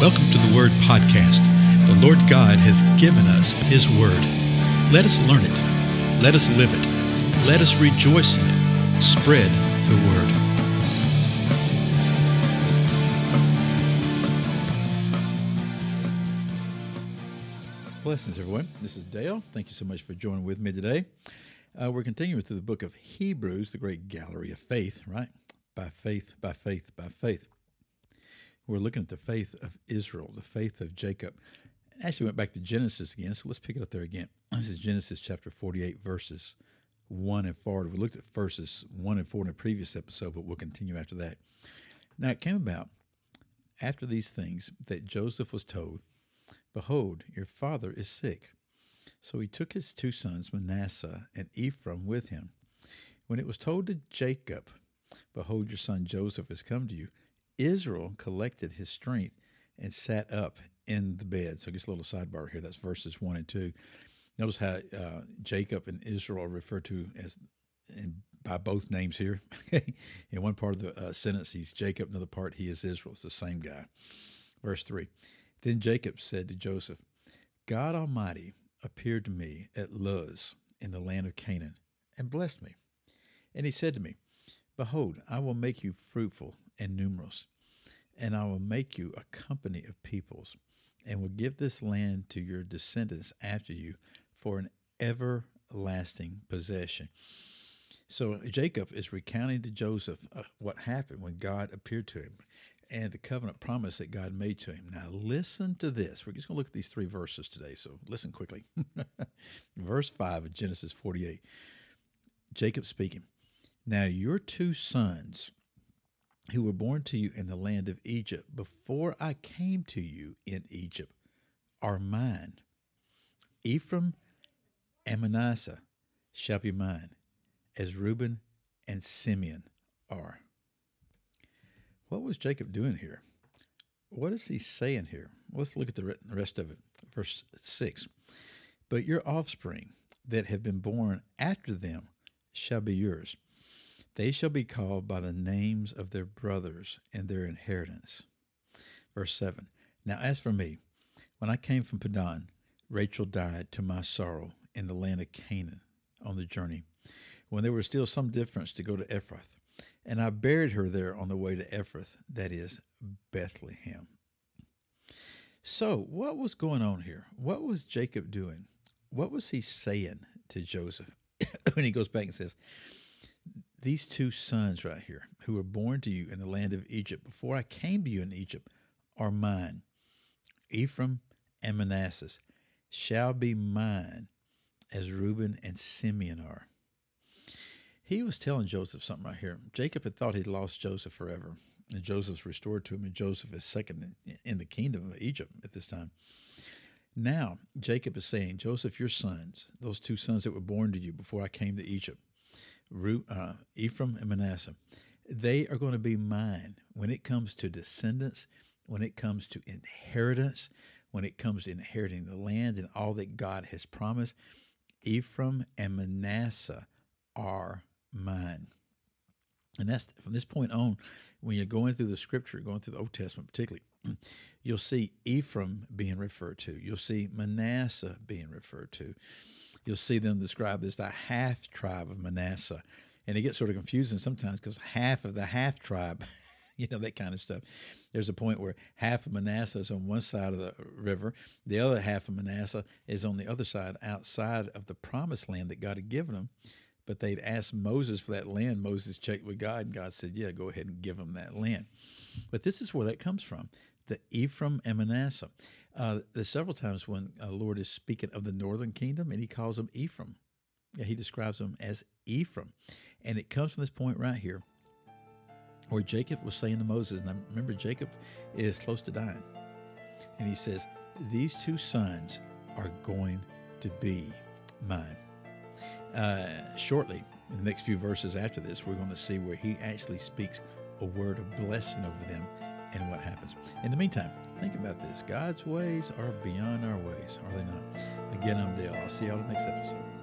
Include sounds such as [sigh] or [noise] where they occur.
Welcome to the Word Podcast. The Lord God has given us His Word. Let us learn it. Let us live it. Let us rejoice in it. Spread the Word. Blessings, everyone. This is Dale. Thank you so much for joining with me today. Uh, we're continuing through the book of Hebrews, the great gallery of faith, right? By faith, by faith, by faith. We're looking at the faith of Israel, the faith of Jacob. Actually, went back to Genesis again, so let's pick it up there again. This is Genesis chapter 48, verses 1 and forward. We looked at verses 1 and 4 in a previous episode, but we'll continue after that. Now, it came about after these things that Joseph was told, Behold, your father is sick. So he took his two sons, Manasseh and Ephraim, with him. When it was told to Jacob, Behold, your son Joseph has come to you, Israel collected his strength and sat up in the bed. So just a little sidebar here. That's verses one and two. Notice how uh, Jacob and Israel are referred to as in, by both names here. [laughs] in one part of the uh, sentence, he's Jacob. Another part, he is Israel. It's the same guy. Verse three. Then Jacob said to Joseph, God Almighty appeared to me at Luz in the land of Canaan and blessed me. And he said to me, Behold, I will make you fruitful and numerous, and I will make you a company of peoples, and will give this land to your descendants after you for an everlasting possession. So Jacob is recounting to Joseph uh, what happened when God appeared to him and the covenant promise that God made to him. Now, listen to this. We're just going to look at these three verses today, so listen quickly. [laughs] Verse 5 of Genesis 48 Jacob speaking. Now, your two sons who were born to you in the land of Egypt before I came to you in Egypt are mine. Ephraim and Manasseh shall be mine, as Reuben and Simeon are. What was Jacob doing here? What is he saying here? Let's look at the rest of it. Verse 6 But your offspring that have been born after them shall be yours they shall be called by the names of their brothers and their inheritance. Verse 7 Now as for me, when I came from Padan, Rachel died to my sorrow in the land of Canaan on the journey, when there was still some difference to go to Ephrath. And I buried her there on the way to Ephrath, that is, Bethlehem. So, what was going on here? What was Jacob doing? What was he saying to Joseph? [coughs] when he goes back and says, these two sons right here, who were born to you in the land of Egypt before I came to you in Egypt, are mine. Ephraim and Manasseh shall be mine, as Reuben and Simeon are. He was telling Joseph something right here. Jacob had thought he'd lost Joseph forever, and Joseph's restored to him, and Joseph is second in the kingdom of Egypt at this time. Now, Jacob is saying, Joseph, your sons, those two sons that were born to you before I came to Egypt, uh, Ephraim and Manasseh, they are going to be mine when it comes to descendants, when it comes to inheritance, when it comes to inheriting the land and all that God has promised. Ephraim and Manasseh are mine. And that's from this point on, when you're going through the scripture, going through the Old Testament particularly, [clears throat] you'll see Ephraim being referred to. You'll see Manasseh being referred to you'll see them described as the half tribe of Manasseh. And it gets sort of confusing sometimes because half of the half tribe, [laughs] you know, that kind of stuff. There's a point where half of Manasseh is on one side of the river, the other half of Manasseh is on the other side, outside of the promised land that God had given them. But they'd asked Moses for that land. Moses checked with God, and God said, Yeah, go ahead and give them that land. But this is where that comes from the Ephraim and Manasseh. Uh, there's several times when uh, Lord is speaking of the northern kingdom, and He calls them Ephraim. Yeah, He describes them as Ephraim, and it comes from this point right here, where Jacob was saying to Moses. And I remember Jacob is close to dying, and he says, "These two sons are going to be mine." Uh, shortly, in the next few verses after this, we're going to see where he actually speaks a word of blessing over them and what happens. In the meantime, think about this God's ways are beyond our ways, are they not? Again, I'm Dale. I'll see y'all in the next episode.